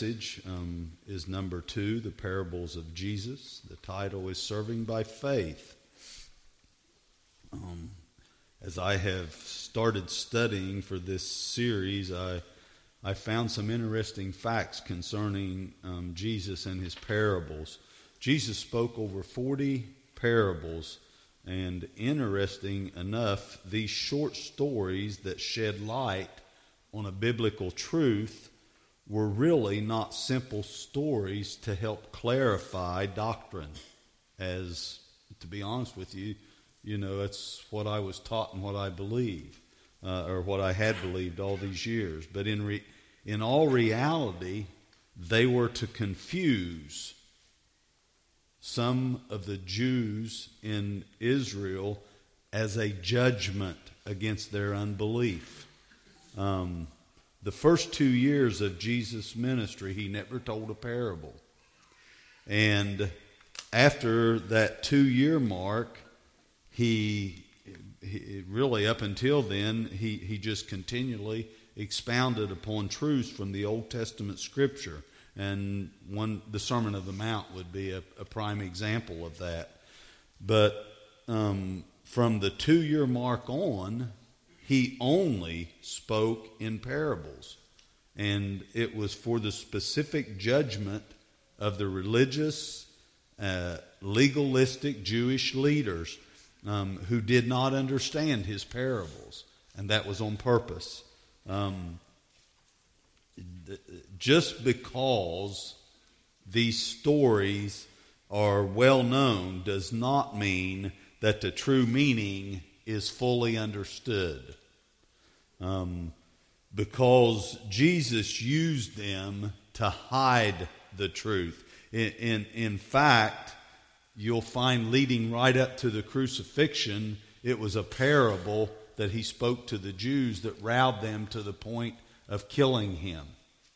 message um, is number two The Parables of Jesus. The title is Serving by Faith. Um, as I have started studying for this series, I, I found some interesting facts concerning um, Jesus and his parables. Jesus spoke over 40 parables, and interesting enough, these short stories that shed light on a biblical truth were really not simple stories to help clarify doctrine. As, to be honest with you, you know, that's what I was taught and what I believe, uh, or what I had believed all these years. But in, re- in all reality, they were to confuse some of the Jews in Israel as a judgment against their unbelief. Um, the first two years of Jesus' ministry, he never told a parable. And after that two year mark, he, he, really up until then he, he just continually expounded upon truths from the Old Testament scripture. And one the Sermon of the Mount would be a, a prime example of that. But um, from the two year mark on, he only spoke in parables. And it was for the specific judgment of the religious, uh, legalistic Jewish leaders um, who did not understand his parables, and that was on purpose. Um, just because these stories are well known does not mean that the true meaning is fully understood. Um, because Jesus used them to hide the truth. In, in, in fact, you'll find leading right up to the crucifixion, it was a parable that he spoke to the Jews that riled them to the point of killing him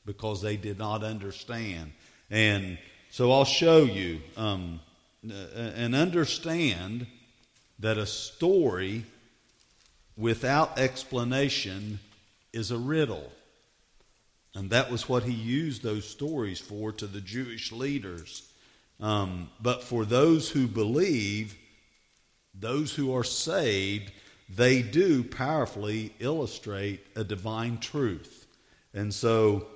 because they did not understand. And so I'll show you um, and understand that a story without explanation is a riddle. And that was what he used those stories for to the Jewish leaders. Um, but for those who believe, those who are saved, they do powerfully illustrate a divine truth. And so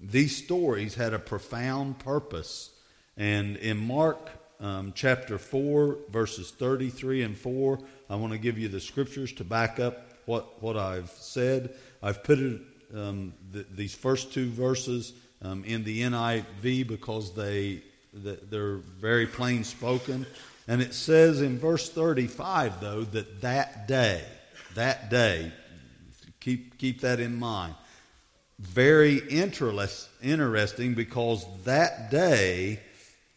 these stories had a profound purpose. And in Mark um, chapter 4, verses 33 and 4, I want to give you the scriptures to back up what, what I've said. I've put it, um, th- these first two verses um, in the NIV because they they're very plain spoken. And it says in verse 35, though, that that day, that day, keep, keep that in mind. Very interest, interesting because that day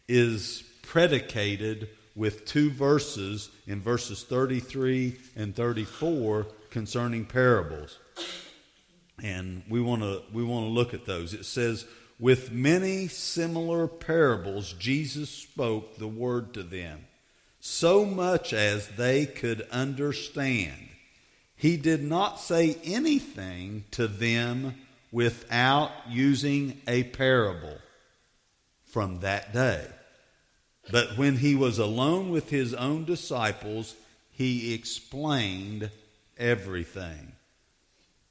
is predicated with two verses in verses 33 and 34 concerning parables. And we want to we want to look at those. It says with many similar parables, Jesus spoke the word to them, so much as they could understand. He did not say anything to them without using a parable from that day. But when he was alone with his own disciples, he explained everything.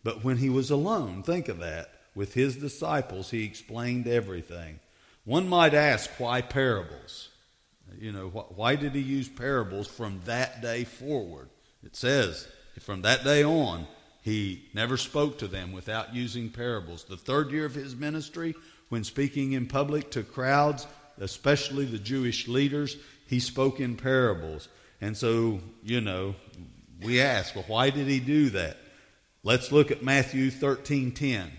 But when he was alone, think of that with his disciples, he explained everything. One might ask, why parables? You know, why did he use parables from that day forward? It says, from that day on, he never spoke to them without using parables. The third year of his ministry, when speaking in public to crowds, especially the Jewish leaders, he spoke in parables. And so, you know, we ask, well, why did he do that? Let's look at Matthew 13 10.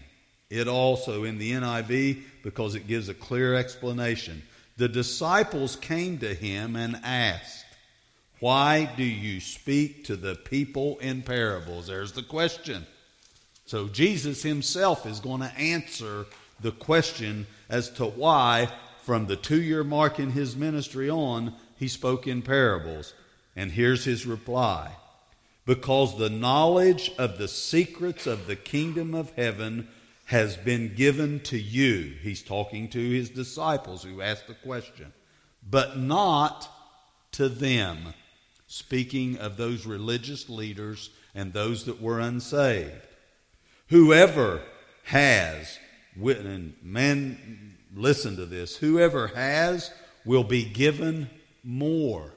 It also in the NIV because it gives a clear explanation. The disciples came to him and asked, Why do you speak to the people in parables? There's the question. So Jesus himself is going to answer the question as to why, from the two year mark in his ministry on, he spoke in parables. And here's his reply Because the knowledge of the secrets of the kingdom of heaven has been given to you. He's talking to his disciples who asked the question, but not to them. Speaking of those religious leaders and those that were unsaved. Whoever has, and men, listen to this, whoever has will be given more.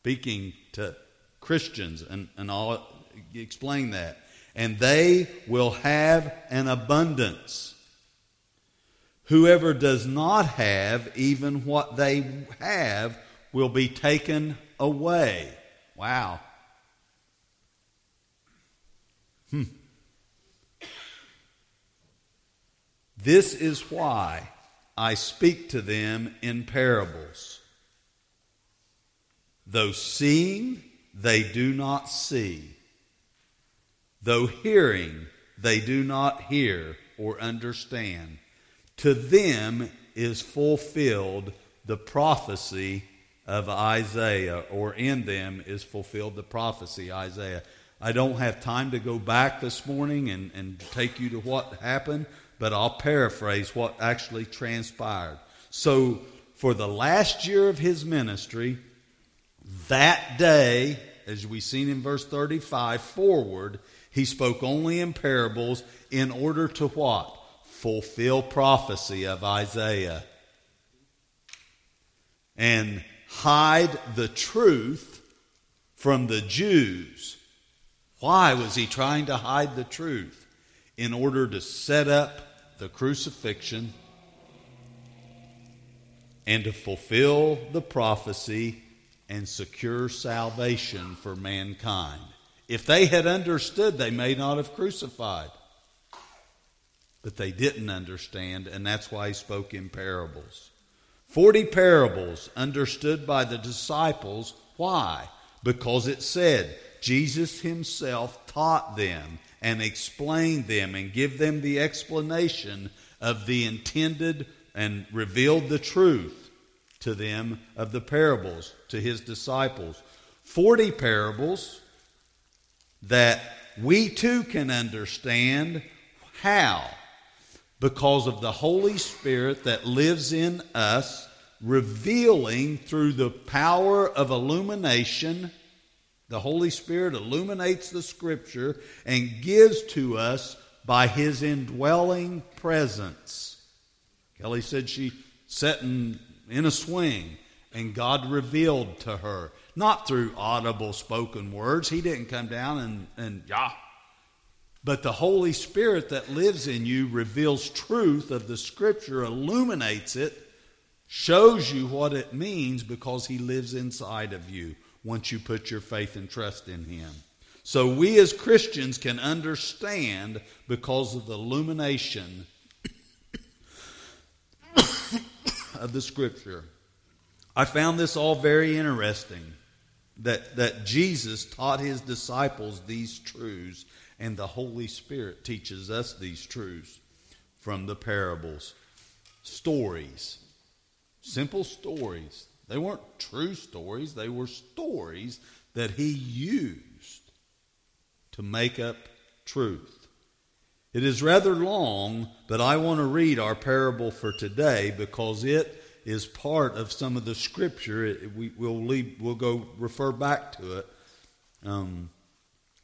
Speaking to Christians, and, and I'll explain that and they will have an abundance. Whoever does not have even what they have will be taken away. Wow. Hmm. This is why I speak to them in parables. Though seeing, they do not see Though hearing, they do not hear or understand. To them is fulfilled the prophecy of Isaiah, or in them is fulfilled the prophecy, Isaiah. I don't have time to go back this morning and, and take you to what happened, but I'll paraphrase what actually transpired. So, for the last year of his ministry, that day, as we seen in verse 35 forward, he spoke only in parables in order to what? Fulfill prophecy of Isaiah. And hide the truth from the Jews. Why was he trying to hide the truth? In order to set up the crucifixion and to fulfill the prophecy and secure salvation for mankind. If they had understood, they may not have crucified. But they didn't understand, and that's why he spoke in parables. Forty parables understood by the disciples. Why? Because it said Jesus himself taught them and explain them and give them the explanation of the intended and revealed the truth to them of the parables to his disciples. Forty parables that we too can understand how? Because of the Holy Spirit that lives in us, revealing through the power of illumination. The Holy Spirit illuminates the Scripture and gives to us by His indwelling presence. Kelly said she sat in, in a swing and God revealed to her not through audible spoken words. He didn't come down and, and yeah. But the Holy Spirit that lives in you reveals truth of the Scripture, illuminates it, shows you what it means because He lives inside of you once you put your faith and trust in Him. So we as Christians can understand because of the illumination of the Scripture. I found this all very interesting that, that Jesus taught his disciples these truths, and the Holy Spirit teaches us these truths from the parables. Stories, simple stories. They weren't true stories, they were stories that he used to make up truth. It is rather long, but I want to read our parable for today because it is part of some of the scripture. It, we, will leave, we'll go refer back to it um,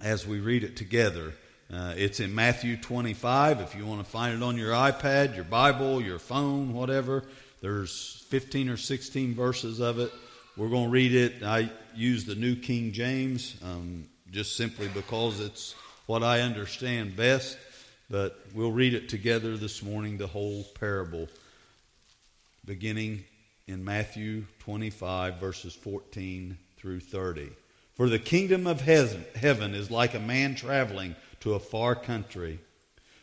as we read it together. Uh, it's in Matthew 25. If you want to find it on your iPad, your Bible, your phone, whatever, there's 15 or 16 verses of it. We're going to read it. I use the New King James um, just simply because it's what I understand best. But we'll read it together this morning, the whole parable beginning in Matthew 25, verses 14 through 30. For the kingdom of heaven is like a man traveling to a far country,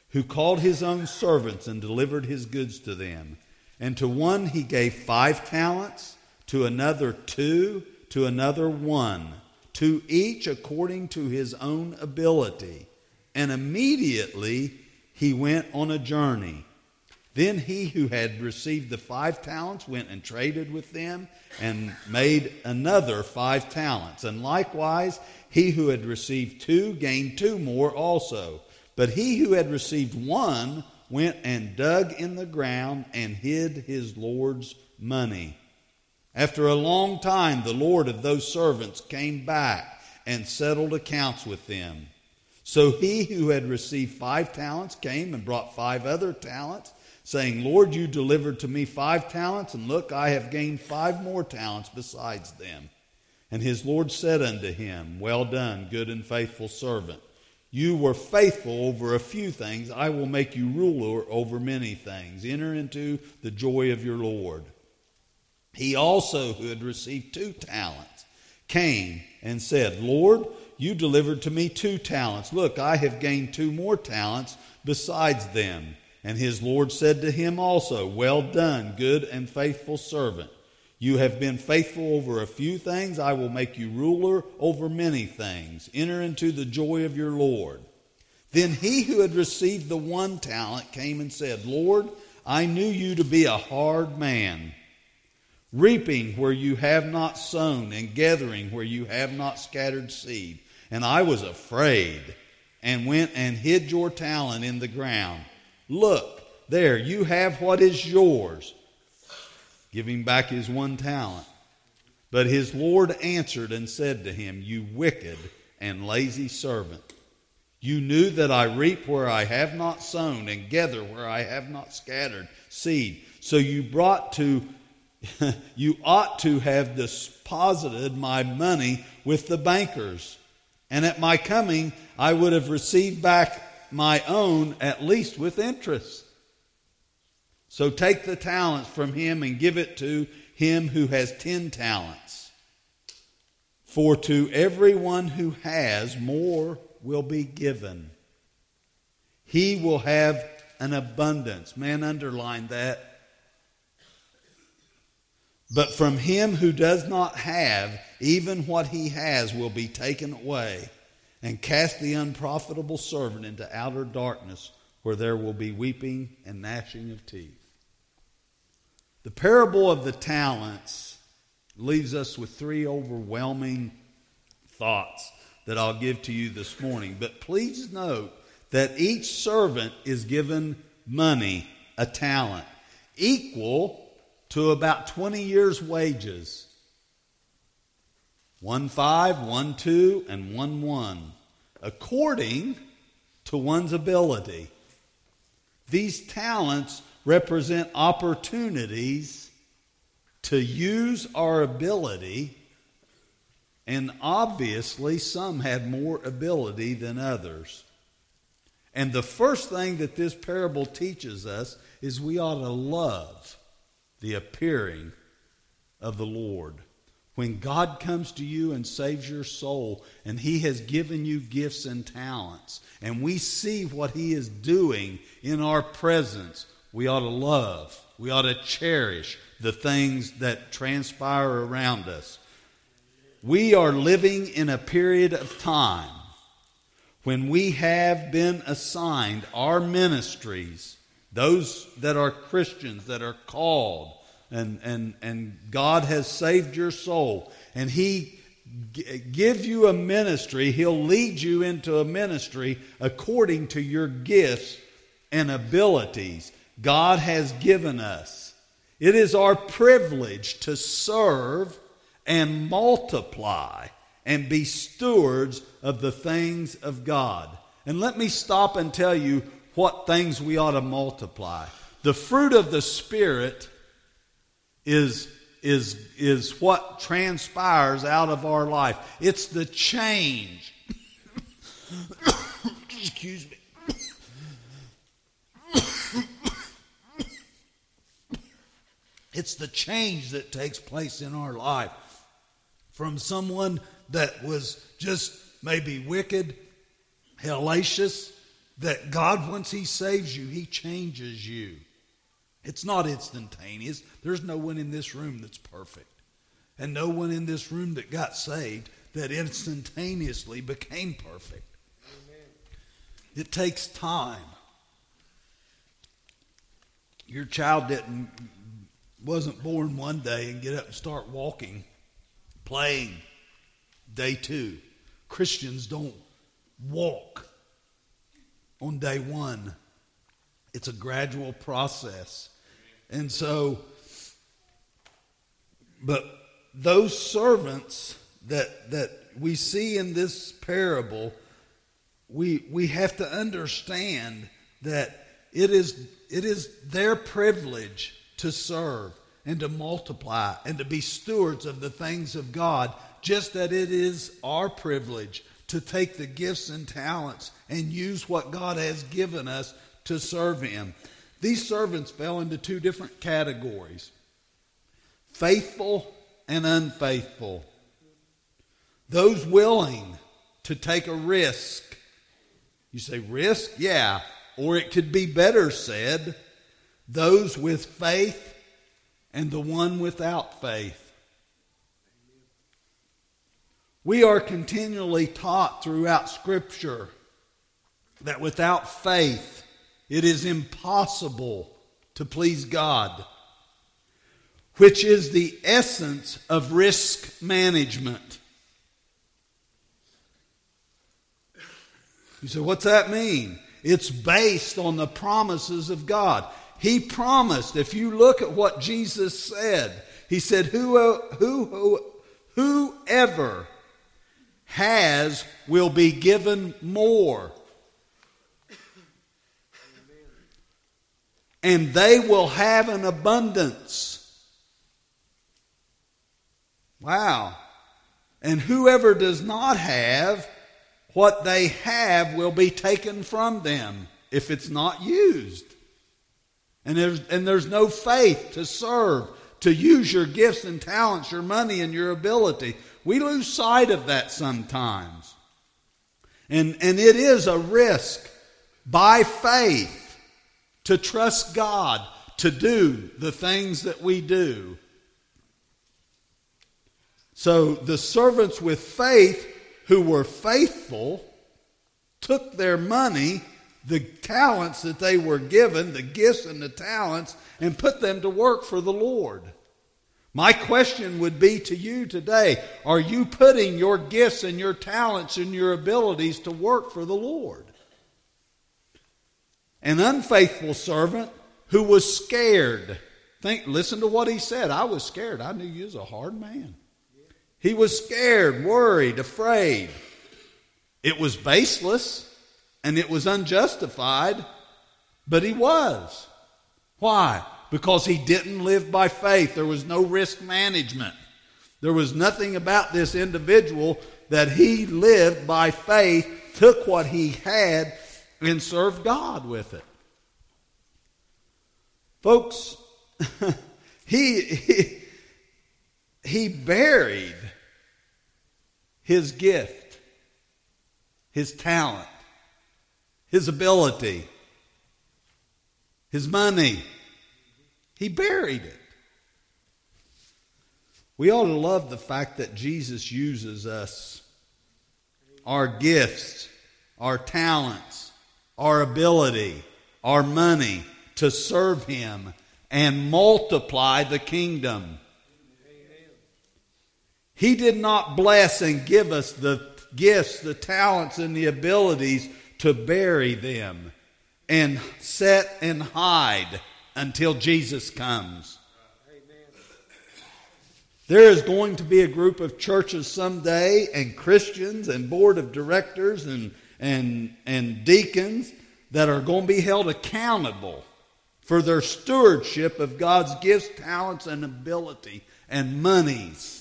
who called his own servants and delivered his goods to them. And to one he gave five talents, to another two, to another one, to each according to his own ability. And immediately he went on a journey. Then he who had received the five talents went and traded with them and made another five talents. And likewise, he who had received two gained two more also. But he who had received one went and dug in the ground and hid his Lord's money. After a long time, the Lord of those servants came back and settled accounts with them. So he who had received five talents came and brought five other talents, saying, Lord, you delivered to me five talents, and look, I have gained five more talents besides them. And his Lord said unto him, Well done, good and faithful servant. You were faithful over a few things. I will make you ruler over many things. Enter into the joy of your Lord. He also, who had received two talents, came and said, Lord, you delivered to me two talents. Look, I have gained two more talents besides them. And his Lord said to him also, Well done, good and faithful servant. You have been faithful over a few things. I will make you ruler over many things. Enter into the joy of your Lord. Then he who had received the one talent came and said, Lord, I knew you to be a hard man, reaping where you have not sown, and gathering where you have not scattered seed. And I was afraid, and went and hid your talent in the ground. Look, there, you have what is yours giving back his one talent. But his Lord answered and said to him, You wicked and lazy servant. You knew that I reap where I have not sown and gather where I have not scattered seed. So you brought to you ought to have deposited my money with the bankers. And at my coming I would have received back my own at least with interest. So take the talents from him and give it to him who has ten talents. For to everyone who has, more will be given. He will have an abundance. Man, underline that. But from him who does not have, even what he has will be taken away. And cast the unprofitable servant into outer darkness, where there will be weeping and gnashing of teeth. The parable of the talents leaves us with three overwhelming thoughts that I'll give to you this morning. But please note that each servant is given money, a talent, equal to about 20 years' wages. One five, one two, and one one, according to one's ability. These talents represent opportunities to use our ability, and obviously, some had more ability than others. And the first thing that this parable teaches us is we ought to love the appearing of the Lord. When God comes to you and saves your soul, and He has given you gifts and talents, and we see what He is doing in our presence, we ought to love, we ought to cherish the things that transpire around us. We are living in a period of time when we have been assigned our ministries, those that are Christians, that are called, and, and, and God has saved your soul, and He g- give you a ministry, He'll lead you into a ministry according to your gifts and abilities God has given us. It is our privilege to serve and multiply and be stewards of the things of God. And let me stop and tell you what things we ought to multiply. The fruit of the Spirit is, is, is what transpires out of our life, it's the change. Excuse me. It's the change that takes place in our life from someone that was just maybe wicked, hellacious, that God, once He saves you, He changes you. It's not instantaneous. There's no one in this room that's perfect. And no one in this room that got saved that instantaneously became perfect. Amen. It takes time. Your child didn't wasn't born one day and get up and start walking, playing. Day two. Christians don't walk on day one. It's a gradual process. And so, but those servants that, that we see in this parable, we, we have to understand that it is, it is their privilege to serve and to multiply and to be stewards of the things of God, just that it is our privilege to take the gifts and talents and use what God has given us to serve Him. These servants fell into two different categories faithful and unfaithful. Those willing to take a risk. You say, risk? Yeah. Or it could be better said, those with faith and the one without faith. We are continually taught throughout Scripture that without faith, it is impossible to please God, which is the essence of risk management. You say, what's that mean? It's based on the promises of God. He promised, if you look at what Jesus said, He said, who, who, who, Whoever has will be given more. And they will have an abundance. Wow. And whoever does not have, what they have will be taken from them if it's not used. And there's, and there's no faith to serve, to use your gifts and talents, your money and your ability. We lose sight of that sometimes. And, and it is a risk by faith to trust God to do the things that we do. So the servants with faith who were faithful took their money, the talents that they were given, the gifts and the talents, and put them to work for the Lord. My question would be to you today Are you putting your gifts and your talents and your abilities to work for the Lord? An unfaithful servant who was scared. Think, listen to what he said. I was scared. I knew you was a hard man. He was scared, worried, afraid. It was baseless and it was unjustified, but he was. Why? because he didn't live by faith. There was no risk management. There was nothing about this individual that he lived by faith, took what he had, and served God with it. Folks, he, he, he buried his gift, his talent, his ability, his money he buried it. We ought to love the fact that Jesus uses us, our gifts, our talents, our ability, our money to serve Him and multiply the kingdom. He did not bless and give us the gifts, the talents, and the abilities to bury them and set and hide until Jesus comes. There is going to be a group of churches someday, and Christians, and board of directors, and, and, and deacons that are going to be held accountable for their stewardship of God's gifts, talents, and ability and monies.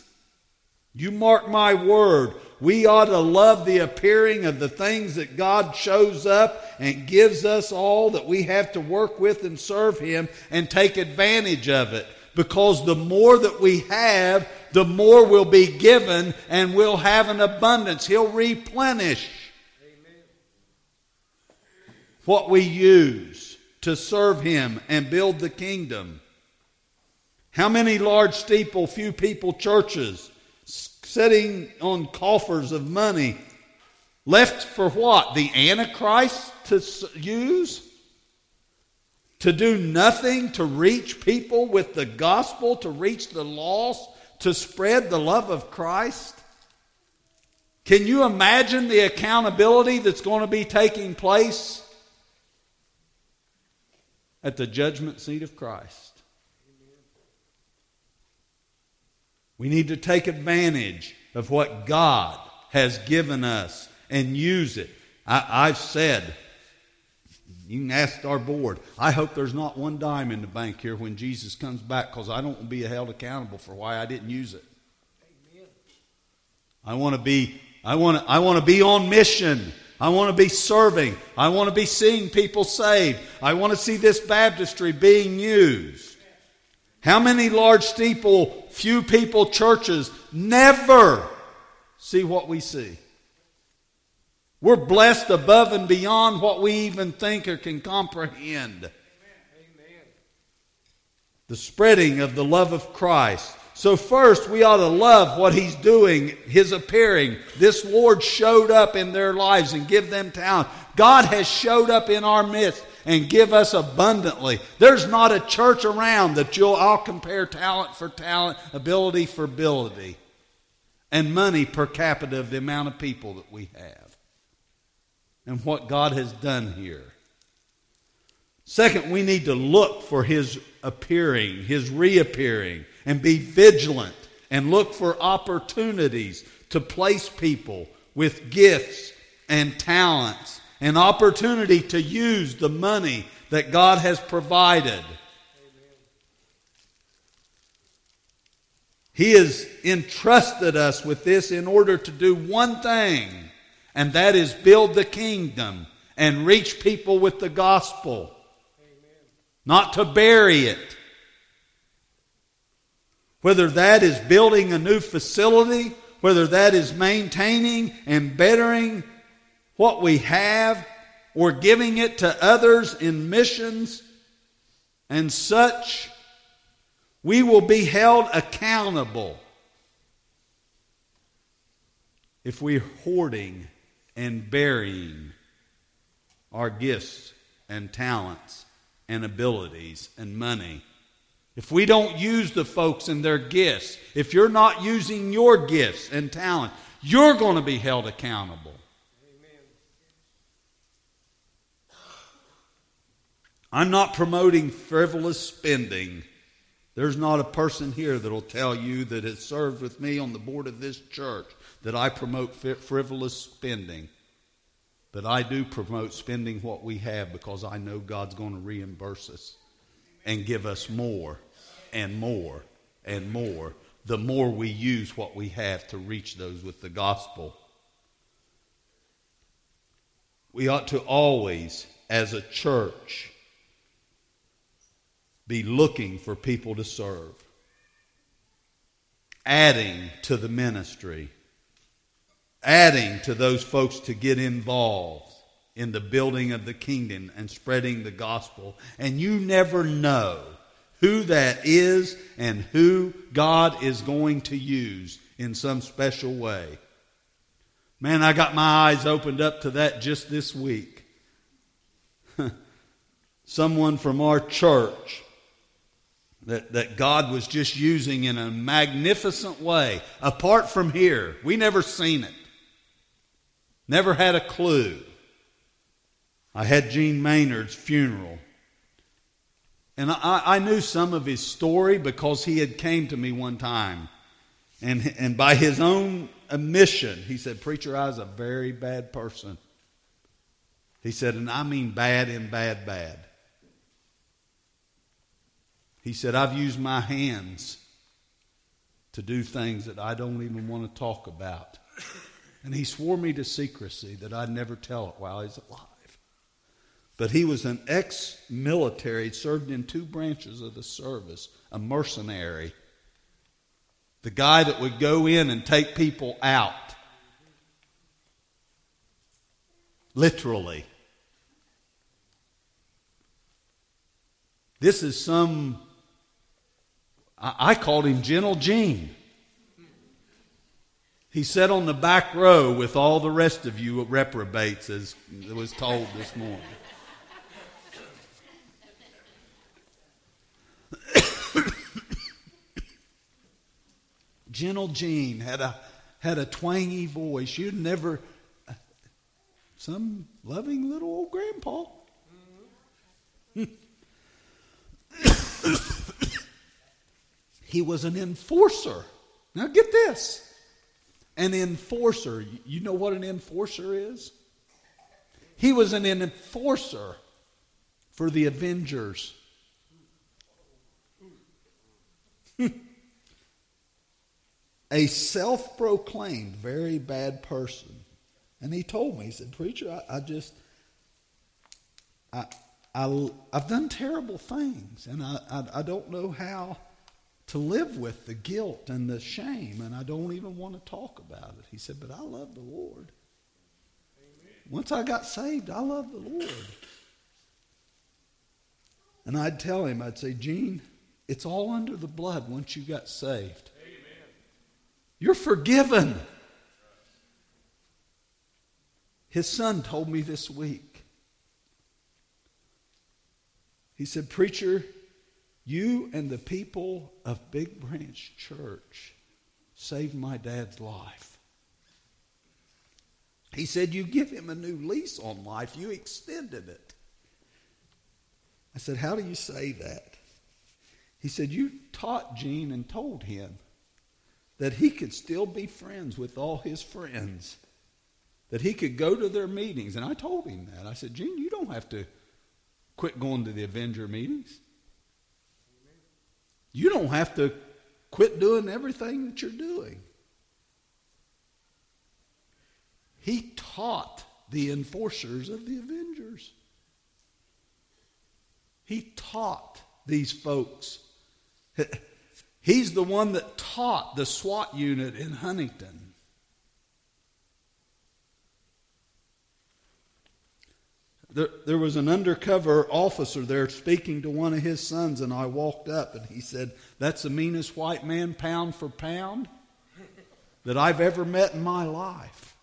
You mark my word, we ought to love the appearing of the things that God shows up and gives us all that we have to work with and serve Him and take advantage of it. Because the more that we have, the more will be given and we'll have an abundance. He'll replenish Amen. what we use to serve Him and build the kingdom. How many large steeple, few people churches sitting on coffers of money left for what? The Antichrist to use? To do nothing to reach people with the gospel, to reach the lost, to spread the love of Christ? Can you imagine the accountability that's going to be taking place? at the judgment seat of Christ. We need to take advantage of what God has given us and use it. I, have said, you can ask our board, I hope there's not one dime in the bank here when Jesus comes back because I don't want to be held accountable for why I didn't use it. Amen. I want to be I want to, I want to be on mission. I want to be serving. I want to be seeing people saved. I want to see this baptistry being used. How many large steeple, few people churches never see what we see? We're blessed above and beyond what we even think or can comprehend. Amen. The spreading of the love of Christ so, first, we ought to love what He's doing, His appearing. This Lord showed up in their lives and give them talent. God has showed up in our midst and give us abundantly. There's not a church around that you'll all compare talent for talent, ability for ability, and money per capita of the amount of people that we have. And what God has done here. Second, we need to look for His appearing, His reappearing and be vigilant and look for opportunities to place people with gifts and talents, an opportunity to use the money that God has provided. He has entrusted us with this in order to do one thing, and that is build the kingdom and reach people with the gospel. Amen. Not to bury it, whether that is building a new facility, whether that is maintaining and bettering what we have, we're giving it to others in missions and such, we will be held accountable if we're hoarding and burying our gifts and talents and abilities and money if we don't use the folks and their gifts, if you're not using your gifts and talent, you're going to be held accountable. I'm not promoting frivolous spending. There's not a person here that'll tell you that has served with me on the board of this church that I promote frivolous spending. But I do promote spending what we have because I know God's going to reimburse us and give us more and more and more the more we use what we have to reach those with the gospel. We ought to always, as a church, be looking for people to serve, adding to the ministry, adding to those folks to get involved in the building of the kingdom and spreading the gospel. And you never know who that is and who God is going to use in some special way. Man, I got my eyes opened up to that just this week. Someone from our church that, that God was just using in a magnificent way. Apart from here, we never seen it. Never had a clue. I had Gene Maynard's funeral. And I, I, knew some of his story because he had came to me one time. And, and by his own admission, he said, Preacher, I was a very bad person. He said, and I mean bad and bad, bad. He said, I've used my hands to do things that I don't even want to talk about. And he swore me to secrecy that I'd never tell it while he's alive. But he was an ex military, served in two branches of the service, a mercenary. The guy that would go in and take people out. Literally. This is some, I, called him Gentle Gene. He sat on the back row with all the rest of you reprobates, as was told this morning. Gentle Gene had a had a twangy voice. You'd never some loving little old grandpa. he was an enforcer. Now get this. An enforcer. You know what an enforcer is? He was an enforcer for the Avengers. a self proclaimed very bad person. And he told me, he said, Preacher, I, I just, I, I, I've done terrible things, and I, I, I don't know how to live with the guilt and the shame, and I don't even want to talk about it. He said, But I love the Lord. Amen. Once I got saved, I love the Lord. And I'd tell him, I'd say, Gene, it's all under the blood once you got saved. Amen. You're forgiven. His son told me this week. He said, Preacher, you and the people of Big Branch Church saved my dad's life. He said, You give him a new lease on life, you extended it. I said, How do you say that? He said, You taught Gene and told him that he could still be friends with all his friends that he could go to their meetings. And I told him that. I said, Gene, you don't have to quit going to the Avenger meetings. You don't have to quit doing everything that you're doing. He taught the enforcers of the Avengers. He taught these folks. He's the one that taught the SWAT unit in Huntington. There, there was an undercover officer there speaking to one of his sons, and I walked up and he said, That's the meanest white man, pound for pound, that I've ever met in my life.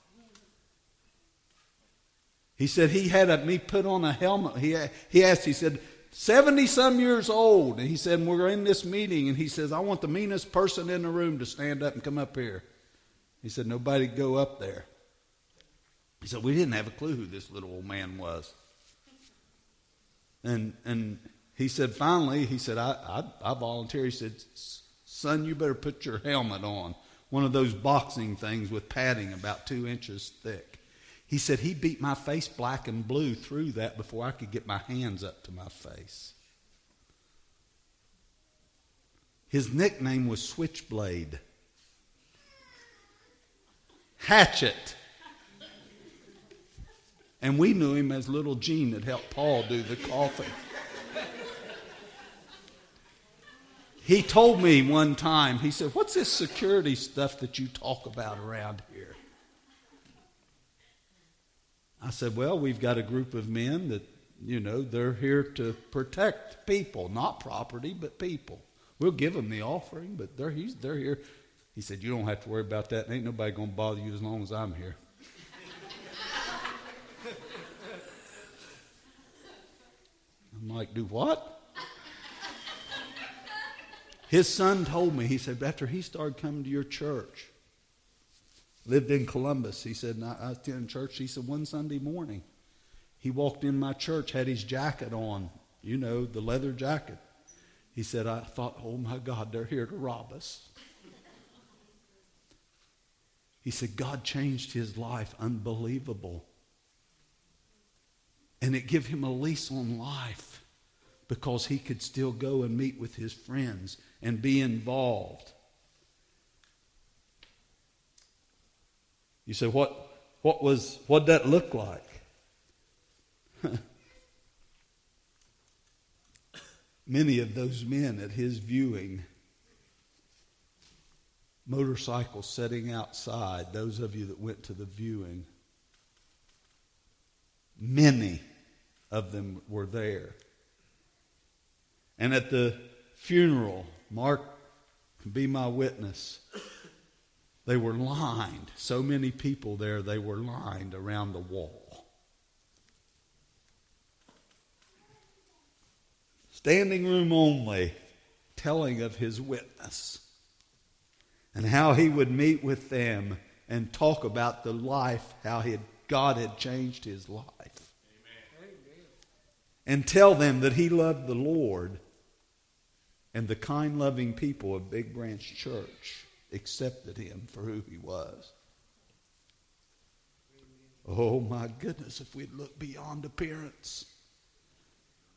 He said he had a, me put on a helmet. He, he asked, he said, 70 some years old. And he said, We're in this meeting. And he says, I want the meanest person in the room to stand up and come up here. He said, Nobody go up there. He said, We didn't have a clue who this little old man was. And, and he said, Finally, he said, I, I, I volunteer. He said, Son, you better put your helmet on. One of those boxing things with padding about two inches thick. He said, He beat my face black and blue through that before I could get my hands up to my face. His nickname was Switchblade. Hatchet. And we knew him as little Gene that helped Paul do the coffee. he told me one time, he said, What's this security stuff that you talk about around here? I said, Well, we've got a group of men that, you know, they're here to protect people, not property, but people. We'll give them the offering, but they're, he's, they're here. He said, You don't have to worry about that. Ain't nobody going to bother you as long as I'm here. I'm like, do what? His son told me, he said, after he started coming to your church, lived in Columbus, he said, I was church, he said, one Sunday morning, he walked in my church, had his jacket on, you know, the leather jacket. He said, I thought, oh my God, they're here to rob us. He said, God changed his life, unbelievable. And it gave him a lease on life because he could still go and meet with his friends and be involved. You say, what, what was what that look like? Many of those men at his viewing, motorcycles sitting outside, those of you that went to the viewing, many of them were there. And at the funeral, Mark, be my witness, they were lined. So many people there, they were lined around the wall. Standing room only, telling of his witness and how he would meet with them and talk about the life, how had, God had changed his life. And tell them that he loved the Lord And the kind, loving people of Big Branch Church accepted him for who he was. Oh my goodness, if we'd look beyond appearance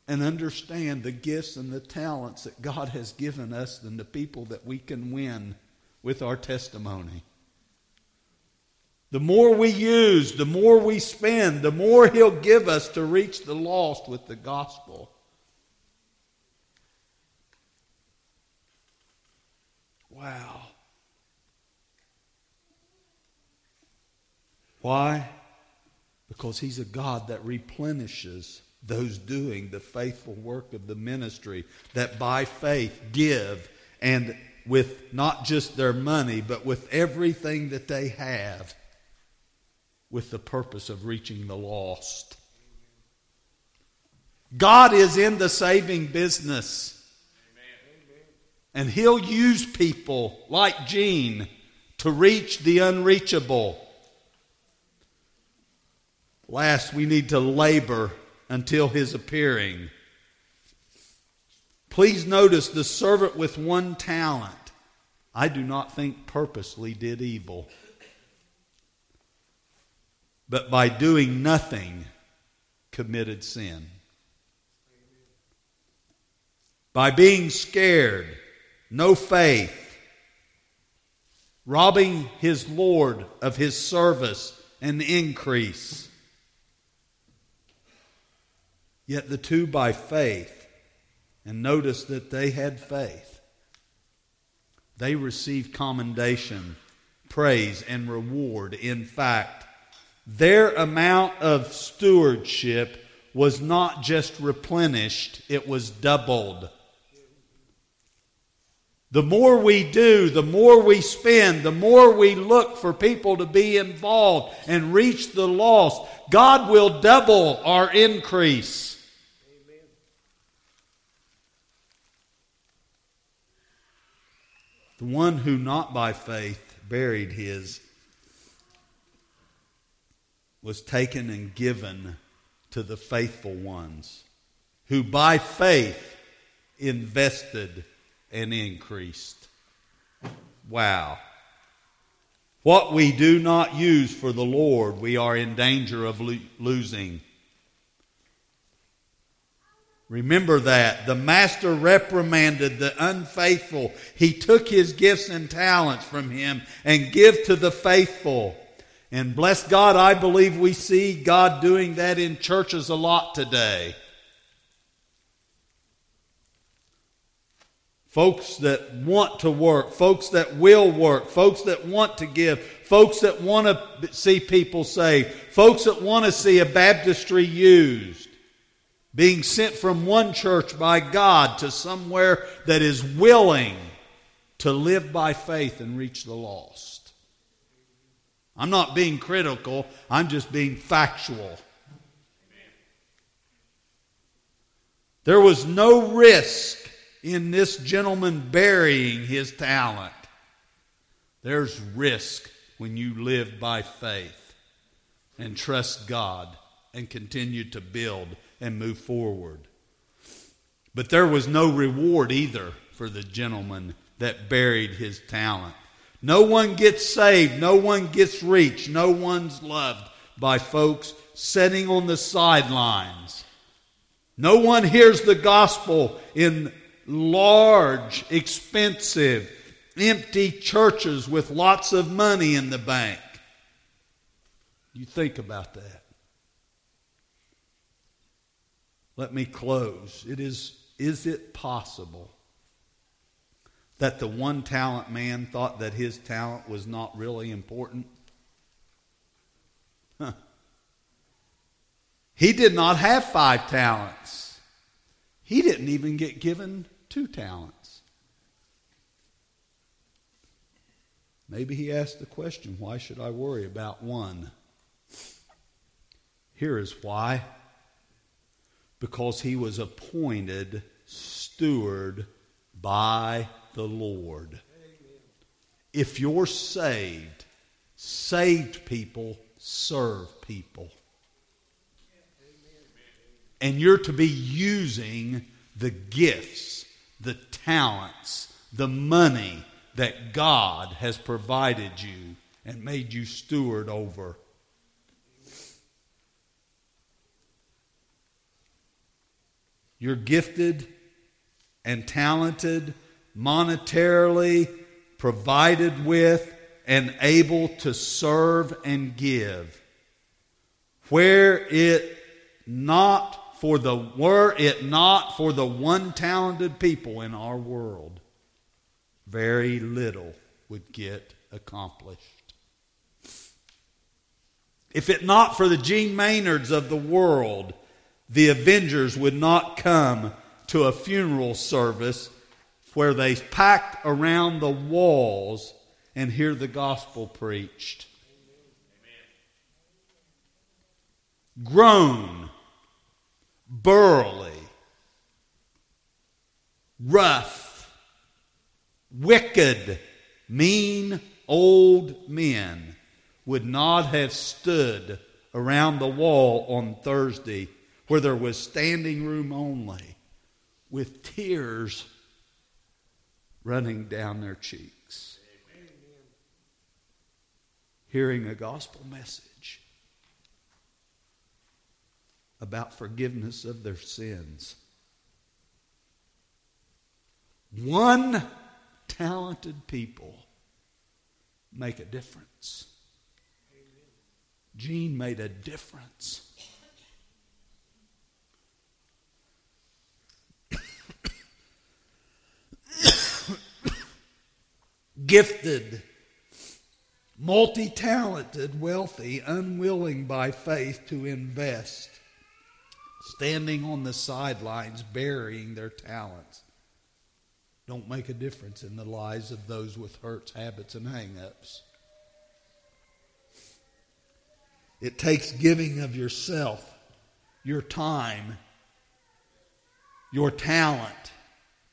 and understand the gifts and the talents that God has given us and the people that we can win with our testimony. The more we use, the more we spend, the more He'll give us to reach the lost with the gospel. Wow. Why? Because He's a God that replenishes those doing the faithful work of the ministry, that by faith give and with not just their money, but with everything that they have, with the purpose of reaching the lost. God is in the saving business. And He'll use people like Gene to reach the unreachable. Last, we need to labor until his appearing. Please notice the servant with one talent, I do not think purposely did evil, but by doing nothing committed sin. By being scared, no faith, robbing his Lord of his service and increase Yet the two by faith, and notice that they had faith, they received commendation, praise, and reward. In fact, their amount of stewardship was not just replenished, it was doubled. The more we do, the more we spend, the more we look for people to be involved and reach the lost, God will double our increase. The one who not by faith buried his was taken and given to the faithful ones who by faith invested and increased. Wow. What we do not use for the Lord, we are in danger of lo- losing. Remember that. The master reprimanded the unfaithful. He took his gifts and talents from him and give to the faithful. And bless God, I believe we see God doing that in churches a lot today. Folks that want to work, folks that will work, folks that want to give, folks that want to see people saved, folks that want to see a baptistry used being sent from one church by God to somewhere that is willing to live by faith and reach the lost. I'm not being critical, I'm just being factual. There was no risk in this gentleman burying his talent. There's risk when you live by faith and trust God and continue to build and move forward. But there was no reward either for the gentleman that buried his talent. No one gets saved, no one gets reached, no one's loved by folks sitting on the sidelines. No one hears the gospel in large, expensive, empty churches with lots of money in the bank. You think about that. Let me close. It is, is it possible that the one talent man thought that his talent was not really important? He did not have five talents. He didn't even get given two talents. Maybe he asked the question, why should I worry about one? Here is why because he was appointed steward by the Lord. If you're saved, saved people serve people. And you're to be using the gifts the talents, the money that God has provided you and made you steward over. You're gifted and talented, monetarily provided with, and able to serve and give. Where it not for the were it not for the one talented people in our world, very little would get accomplished. If it not for the Gene Maynards of the world, the Avengers would not come to a funeral service where they packed around the walls and hear the gospel preached. Grown, burly, rough, wicked, mean old men would not have stood around the wall on Thursday where there was standing room only with tears running down their cheeks. Hearing a gospel message about forgiveness of their sins. One talented people make a difference. Gene made a difference. Gifted, multi talented, wealthy, unwilling by faith to invest, standing on the sidelines, burying their talents, don't make a difference in the lives of those with hurts, habits, and hang ups. It takes giving of yourself, your time, your talent,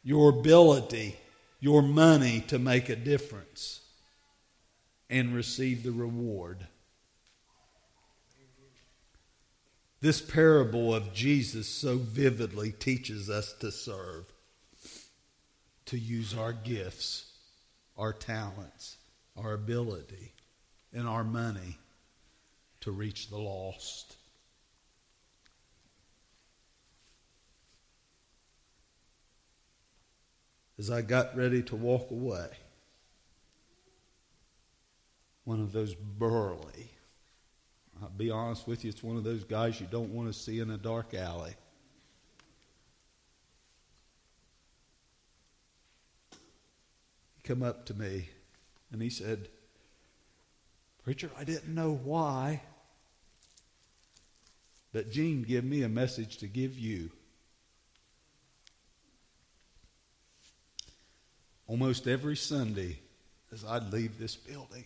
your ability your money to make a difference and receive the reward. This parable of Jesus so vividly teaches us to serve, to use our gifts, our talents, our ability, and our money to reach the lost. As I got ready to walk away, one of those burly, I'll be honest with you, it's one of those guys you don't want to see in a dark alley. He come up to me and he said, Preacher, I didn't know why, but Gene gave me a message to give you. Almost every Sunday as I'd leave this building.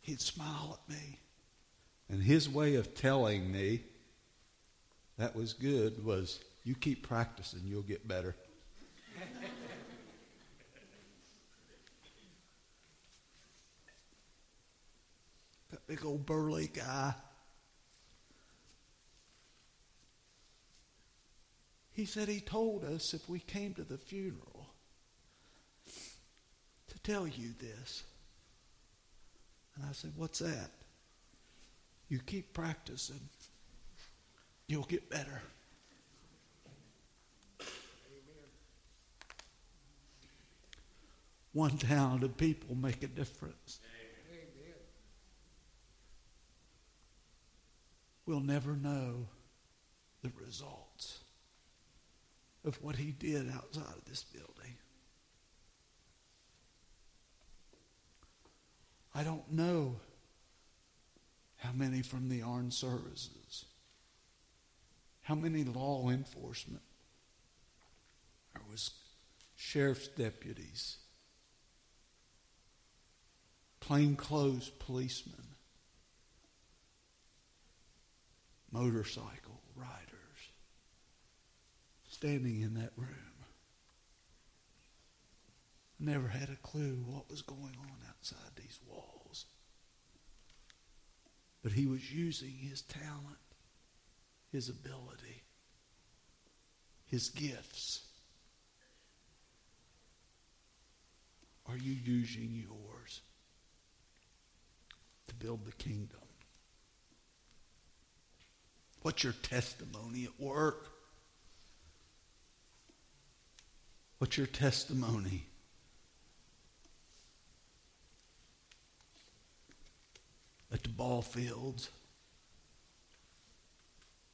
He'd smile at me. And his way of telling me that was good was, you keep practicing, you'll get better. that big old burly guy. He said he told us if we came to the funeral, tell you this. And I said, What's that? You keep practicing, you'll get better. One talented people make a difference. We'll never know the results of what he did outside of this building. I don't know how many from the armed services, how many law enforcement, there was sheriff's deputies, plainclothes policemen, motorcycle riders standing in that room never had a clue what was going on outside these walls. But he was using his talent, his ability, his gifts. Are you using yours to build the kingdom? What's your testimony at work? What's your testimony At the ball fields?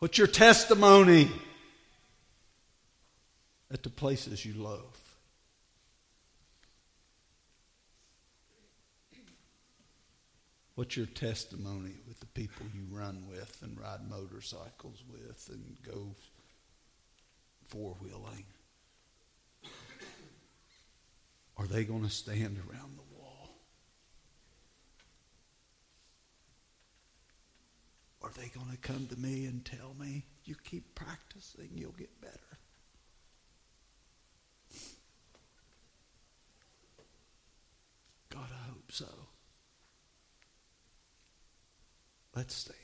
What's your testimony at the places you love? What's your testimony with the people you run with and ride motorcycles with and go four wheeling? Are they going to stand around the wall? Are they going to come to me and tell me, you keep practicing, you'll get better? God, I hope so. Let's stand.